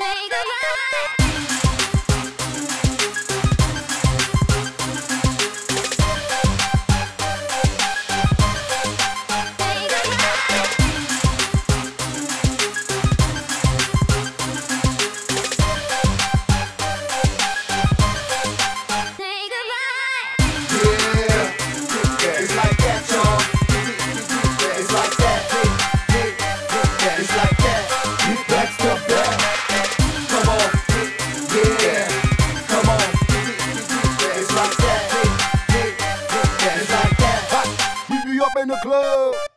Say goodbye. Up in the club.